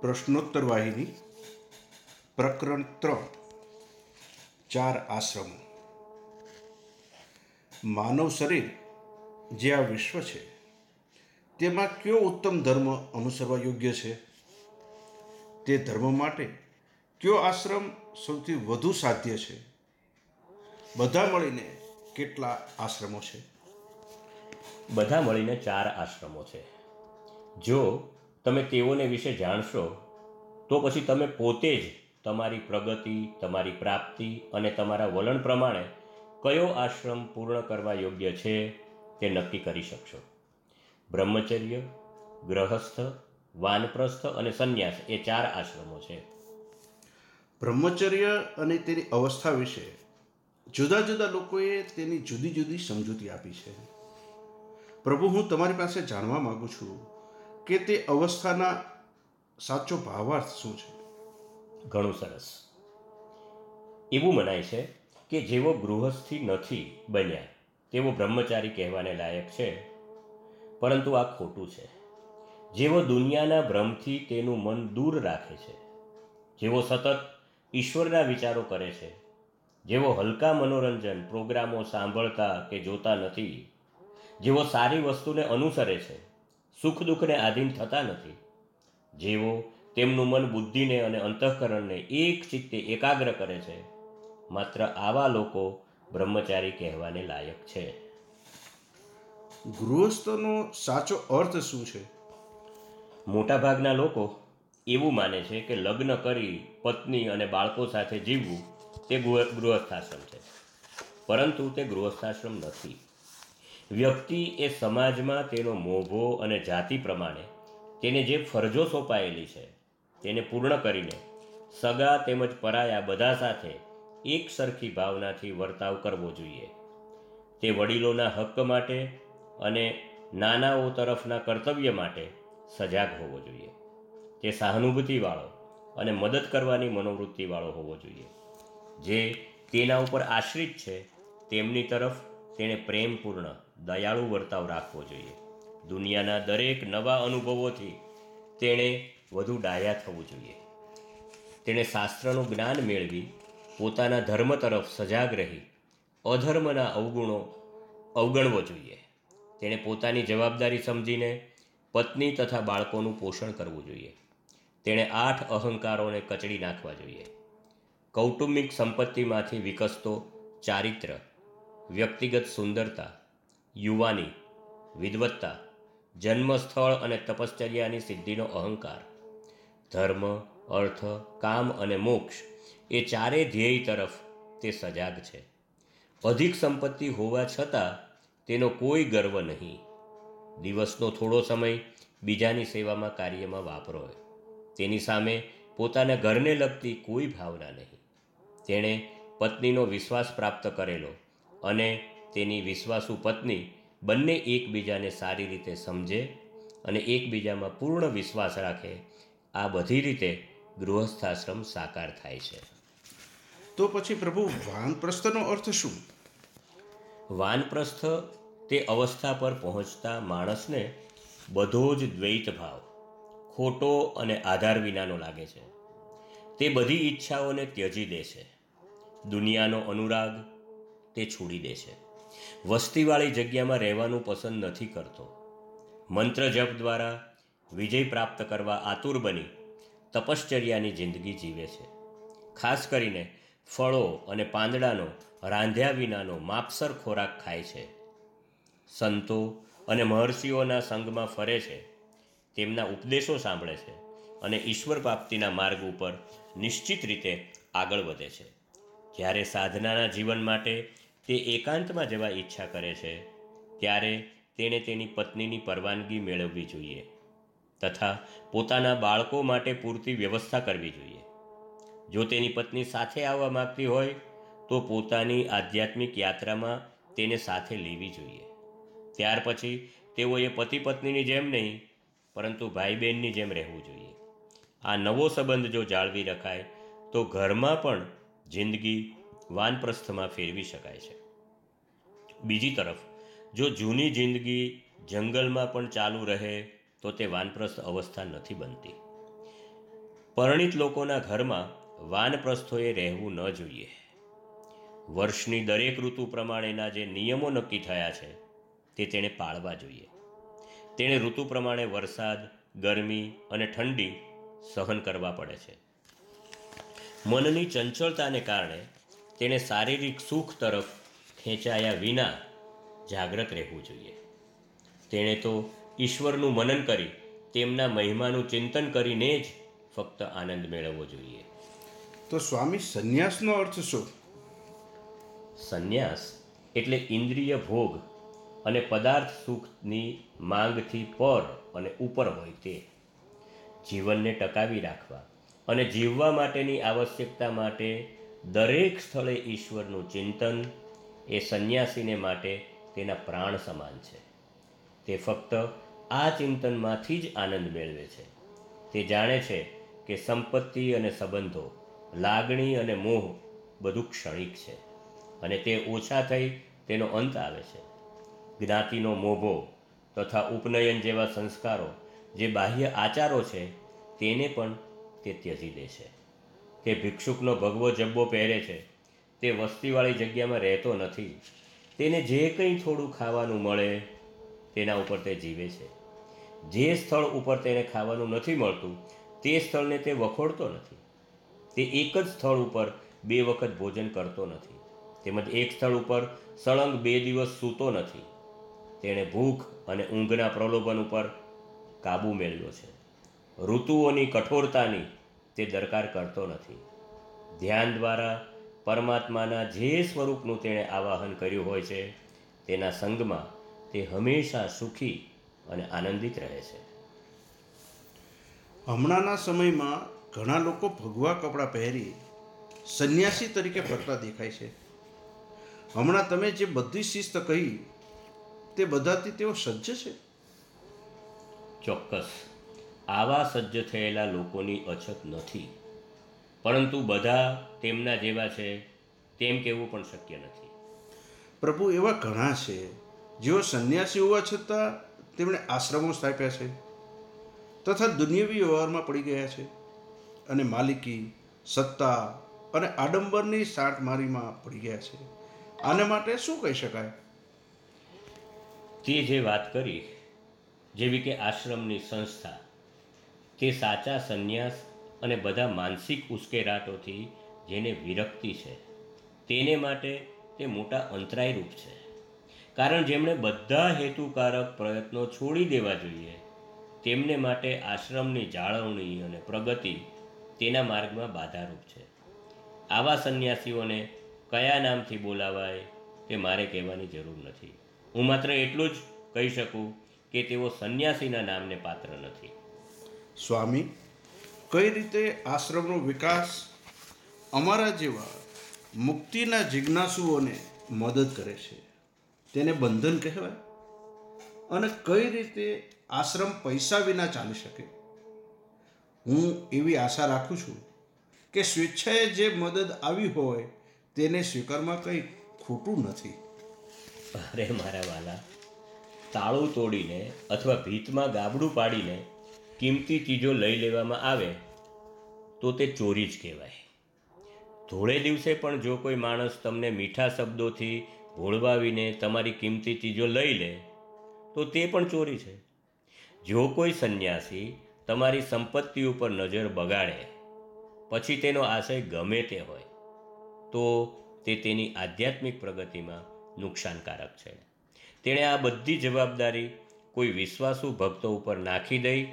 પ્રશ્નોત્તર વાહિની, પ્રકરણ ત્રણ, ચાર આશ્રમો. માનવ શરીર જે આ વિશ્વ છે, તેમાં કયો ઉત્તમ ધર્મ અનુસરવા યોગ્ય છે? તે ધર્મ માટે કયો આશ્રમ સૌથી વધુ સાધ્ય છે? બધા મળીને કેટલા આશ્રમો છે? બધા મળીને ચાર આશ્રમો છે. જો તમે તેઓને વિશે જાણશો, તો પછી તમે પોતે જ તમારી પ્રગતિ, તમારી પ્રાપ્તિ અને તમારા વલણ પ્રમાણે કયો આશ્રમ પૂર્ણ કરવા યોગ્ય છે તે નક્કી કરી શકશો. બ્રહ્મચર્ય, ગ્રહસ્થ, વાનપ્રસ્થ અને સંન્યાસ એ ચાર આશ્રમો છે. બ્રહ્મચર્ય અને તેની અવસ્થા વિશે જુદા જુદા લોકોએ તેની જુદી જુદી સમજૂતી આપી છે. પ્રભુ, હું તમારી પાસે જાણવા માગું છું કે તે અવસ્થાના સાચો ભાવાર્થ શું છે? ઘણું સરસ. એવું મનાય છે કે જેવો ગૃહસ્થી નથી બન્યા તેવો બ્રહ્મચારી કહેવાને લાયક છે, પરંતુ આ ખોટું છે. જેવો દુનિયાના ભ્રમથી તેનું મન દૂર રાખે છે જેવો સતત ઈશ્વરના વિચારો કરે છે જેવો હલકા મનોરંજન પ્રોગ્રામો સાંભળતા કે જોતા નથી જેવો સારી વસ્તુને અનુસરે છે સુખ દુઃખને આધીન થતા નથી. જેવો તેમનું મન બુદ્ધિને અને અંતઃકરણને એક ચિત્તે એકાગ્ર કરે છે માત્ર આવા લોકો બ્રહ્મચારી કહેવાને લાયક છે. ગૃહસ્થનો સાચો અર્થ શું છે? મોટાભાગના લોકો એવું માને છે કે લગ્ન કરી પત્ની અને બાળકો સાથે જીવવું તે ગૃહ- ગૃહસ્થાશ્રમ છે પરંતુ તે ગૃહસ્થાશ્રમ નથી. વ્યક્તિ એ સમાજમાં તેનો મોભો અને જાતિ પ્રમાણે તેને જે ફરજો સોંપાયેલી છે, તેને પૂર્ણ કરીને સગા તેમજ પરાયા બધા સાથે એક સરખી ભાવનાથી વર્તાવ કરવો જોઈએ. તે વડીલોના હક્ક માટે અને નાનાઓ તરફના કર્તવ્ય માટે સજાગ હોવો જોઈએ. તે સહાનુભૂતિવાળો અને મદદ કરવાની મનોવૃત્તિવાળો હોવો જોઈએ. જે તેના ઉપર આશ્રિત છે, તેમની તરફ તેણે પ્રેમપૂર્ણ દયાળુ વર્તાવ રાખવો જોઈએ. દુનિયાના દરેક નવા અનુભવોથી તેણે વધુ ડાયા થવું જોઈએ. તેણે શાસ્ત્રનું જ્ઞાન મેળવી, પોતાના ધર્મ તરફ સજાગ રહી, અધર્મના અવગુણો અવગણવો જોઈએ. તેણે પોતાની જવાબદારી સમજીને પત્ની તથા બાળકોનું પોષણ કરવું જોઈએ. તેણે આઠ અહંકારોને કચડી નાખવા જોઈએ. કૌટુંબિક સંપત્તિમાંથી વિકસતો ચારિત્ર, વ્યક્તિગત સુંદરતા યુવાની, વિદવત્તા, જન્મસ્થળ અને તપશ્ચર્યાની સિદ્ધિનો અહંકાર. ધર્મ, અર્થ, કામ અને મોક્ષ એ ચારે ધ્યેય તરફ તે સજાગ છે. અધિક સંપત્તિ હોવા છતાં તેનો કોઈ ગર્વ નહીં. દિવસનો થોડો સમય બીજાની સેવામાં કાર્યમાં વાપરો. તેની સામે પોતાના ઘરને લગતી કોઈ ભાવના નહીં. તેણે પત્નીનો વિશ્વાસ પ્રાપ્ત કરેલો અને તેની વિશ્વાસુ પત્ની બંને એકબીજાને સારી રીતે સમજે અને એકબીજામાં પૂર્ણ વિશ્વાસ રાખે આ બધી રીતે ગૃહસ્થાશ્રમ સાકાર થાય છે. તો પછી પ્રભુ વાનપ્રસ્થનો અર્થ શું? વાનપ્રસ્થ તે અવસ્થા પર પહોંચતા માણસને બધો જ દ્વૈત ભાવ ખોટો અને આધાર વિનાનો લાગે છે. તે બધી ઈચ્છાઓને ત્યજી દે છે. દુનિયાનો અનુરાગ તે છોડી દે છે. વસ્તીવાળી જગ્યામાં રહેવાનું પસંદ નથી કરતો. મંત્ર જપ દ્વારા વિજય પ્રાપ્ત કરવા આતુર બની તપશ્ચર્યાની જિંદગી જીવે છે. ખાસ કરીને ફળો અને પાંદડાનો રાંધ્યા વિનાનો માપસર ખોરાક ખાય છે. સંતો અને મહર્ષિઓના સંગમાં ફરે છે. તેમના ઉપદેશો સાંભળે છે અને ઈશ્વર પ્રાપ્તિના માર્ગ ઉપર નિશ્ચિત રીતે આગળ વધે છે. જ્યારે સાધનાના જીવન માટે તે એકાંતમાં જવા ઈચ્છા કરે છે, ત્યારે તેણે તેની પત્નીની પરવાનગી મેળવવી જોઈએ તથા પોતાના બાળકો માટે પૂરતી વ્યવસ્થા કરવી જોઈએ. જો તેની પત્ની સાથે આવવા માંગતી હોય, તો પોતાની આધ્યાત્મિક યાત્રામાં તેને સાથે લેવી જોઈએ. ત્યાર પછી તેઓએ પતિ પત્નીની જેમ નહીં, પરંતુ ભાઈ બહેનની જેમ રહેવું જોઈએ. આ નવો સંબંધ જો જાળવી રખાય, તો ઘરમાં પણ જિંદગી વાનપ્રસ્થમાં ફેરવી શકાય છે. બીજી તરફ, જો જૂની જિંદગી જંગલમાં પણ ચાલુ રહે, તો તે વાનપ્રસ્થ અવસ્થા નથી બનતી. પરણિત લોકોના ઘરમાં વાનપ્રસ્થોએ રહેવું ન જોઈએ. વર્ષની દરેક ઋતુ પ્રમાણેના જે નિયમો નક્કી થયા છે, તે તેણે પાળવા જોઈએ. તેણે ઋતુ પ્રમાણે વરસાદ, ગરમી અને ઠંડી સહન કરવા પડે છે. મનની ચંચળતાને કારણે તેણે શારીરિક સુખ તરફ ખેંચાયા વિના જાગ્રત રહેવું જોઈએ. તેણે તો ઈશ્વરનું મનન કરી તેમના મહિમાનું ચિંતન કરીને જ ફક્ત આનંદ મેળવવો જોઈએ. તો સ્વામી સંન્યાસનો અર્થ શું? સંન્યાસ એટલે ઇન્દ્રિય ભોગ અને પદાર્થ સુખની માંગથી પર અને ઉપર હોય તે. જીવનને ટકાવી રાખવા અને જીવવા માટેની આવશ્યકતા માટે દરેક સ્થળે ઈશ્વરનું ચિંતન એ સંન્યાસીને માટે તેના પ્રાણ સમાન છે. તે ફક્ત આ ચિંતનમાંથી જ આનંદ મેળવે છે. તે જાણે છે કે સંપત્તિ અને સંબંધો, લાગણી અને મોહ બધું ક્ષણિક છે અને તે ઓછા થઈ તેનો અંત આવે છે. જ્ઞાતિનો મોભો તથા ઉપનયન જેવા સંસ્કારો જે બાહ્ય આચારો છે તેને પણ તે ત્યજી દે છે. તે ભિક્ષુકનો ભગવો જબ્બો પહેરે છે તે વસ્તીવાળી જગ્યામાં રહેતો નથી. તેને જે કંઈ થોડું ખાવાનું મળે, તેના ઉપર તે જીવે છે. જે સ્થળ ઉપર તેને ખાવાનું નથી મળતું, તે સ્થળને તે વખોડતો નથી. તે એક જ સ્થળ ઉપર બે વખત ભોજન કરતો નથી. તેમજ એક સ્થળ ઉપર સળંગ બે દિવસ સૂતો નથી. તેણે ભૂખ અને ઊંઘના પ્રલોભન ઉપર કાબૂ મેળવ્યો છે. ઋતુઓની કઠોરતાની તે દરકાર કરતો નથી. ધ્યાન દ્વારા પરમાત્માના જે સ્વરૂપનું તેણે આવાહન કર્યું હોય છે તેના સંગમાં તે હંમેશા સુખી અને આનંદિત રહે છે. હમણાંના સમયમાં ઘણા લોકો ભગવા કપડાં પહેરી સંન્યાસી તરીકે ફરતા દેખાય છે. હમણાં તમે જે બધી શિસ્ત કહી તે બધાથી તેઓ સજ્જ છે? ચોક્કસ. આવા સજ્જ થયેલા લોકોની અછત નથી. પરંતુ બધા તેમના જેવા છે તેમ કહેવું પણ શક્ય નથી. પ્રભુ એવા ઘણા છે જેઓ સંન્યાસી હોવા છતાં તેમણે આશ્રમો સ્થાપ્યા છે તથા દુનિયાવી વ્યવહારમાં પડી ગયા છે અને માલિકી સત્તા અને આડંબરની સાટમારીમાં પડી ગયા છે. આને માટે શું કહી શકાય? તે જે વાત કરી જેવી કે આશ્રમની સંસ્થા તે સાચા સંન્યાસ અને બધા માનસિક ઉશ્કેરાટોથી જેને વિરક્તિ છે, તેને માટે તે મોટા અંતરાયરૂપ છે. કારણ જેમણે બધા હેતુકારક પ્રયત્નો છોડી દેવા જોઈએ, તેમને માટે આશ્રમની જાળવણી અને પ્રગતિ તેના માર્ગમાં બાધારૂપ છે. આવા સંન્યાસીઓને કયા નામથી બોલાવાય તે મારે કહેવાની જરૂર નથી. હું માત્ર એટલું જ કહી શકું કે તેઓ સંન્યાસીના નામને પાત્ર નથી. સ્વામી કઈ રીતે આશ્રમનો વિકાસ અમારા જેવા મુક્તિના જિજ્ઞાસુઓને મદદ કરે છે? તેને બંધન કહેવાય? અને કઈ રીતે આશ્રમ પૈસા વિના ચાલી શકે? હું એવી આશા રાખું છું કે સ્વેચ્છાએ જે મદદ આવી હોય તેને સ્વીકારમાં કંઈ ખોટું નથી. અરે મારા વાલા, તાળું તોડીને અથવા ભીતમાં ગાબડું પાડીને કિંમતી ચીજો લઈ લેવામાં આવે, તો તે ચોરી જ કહેવાય. ધોળે દિવસે પણ જો કોઈ માણસ તમને મીઠા શબ્દોથી ભોળવાવીને તમારી કિંમતી ચીજો લઈ લે, તો તે પણ ચોરી છે. જો કોઈ સંન્યાસી તમારી સંપત્તિ ઉપર નજર બગાડે, પછી તેનો આશય ગમે તે હોય, તો તે તેની આધ્યાત્મિક પ્રગતિમાં નુકસાનકારક છે. તેણે આ બધી જવાબદારી કોઈ વિશ્વાસુ ભક્તો ઉપર નાખી દઈ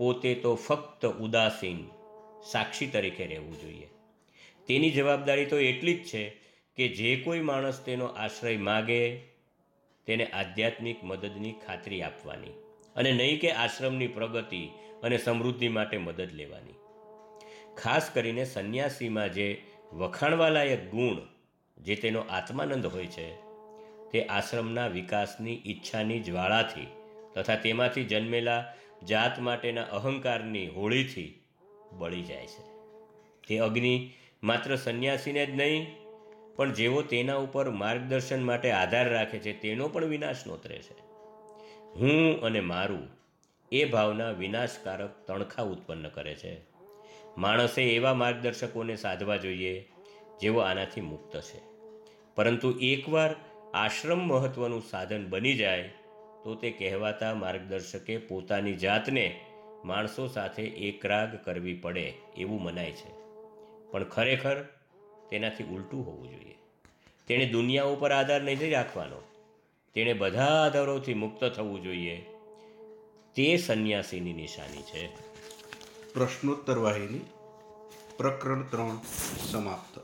પોતે તો ફક્ત ઉદાસીન સાક્ષી તરીકે રહેવું જોઈએ. તેની જવાબદારી તો એટલી જ છે કે જે કોઈ માણસ તેનો આશ્રય માગે, તેને આધ્યાત્મિક મદદની ખાતરી આપવાની અને નહીં કે આશ્રમની પ્રગતિ અને સમૃદ્ધિ માટે મદદ લેવાની. ખાસ કરીને સંન્યાસીમાં જે વખાણવાલાયક ગુણ જે તેનો આત્માનંદ હોય છે, તે આશ્રમના વિકાસની ઈચ્છાની જ્વાળાથી તથા તેમાંથી જન્મેલા જાત માટેના અહંકારની હોળીથી બળી જાય છે. તે અગ્નિ માત્ર સંન્યાસીને જ નહીં, પણ જેઓ તેના ઉપર માર્ગદર્શન માટે આધાર રાખે છે, તેનો પણ વિનાશ નોતરે છે. હું અને મારું એ ભાવના વિનાશકારક તણખા ઉત્પન્ન કરે છે. માણસે એવા માર્ગદર્શકોને સાધવા જોઈએ, જેઓ આનાથી મુક્ત છે. પરંતુ એકવાર આશ્રમ મહત્વનું સાધન બની જાય તો તે કહેવાતા માર્ગદર્શકે પોતાની જાતને માણસો સાથે એકરાગ કરવી પડે એવું મનાય છે. પણ ખરેખર તેનાથી ઉલટું હોવું જોઈએ. તેણે દુનિયા ઉપર આધાર નહીં રાખવાનો. તેણે બધા આધારોથી મુક્ત થવું જોઈએ. તે સંન્યાસીની નિશાની છે. પ્રશ્નોત્તર વાહિની, પ્રકરણ ત્રણ સમાપ્ત.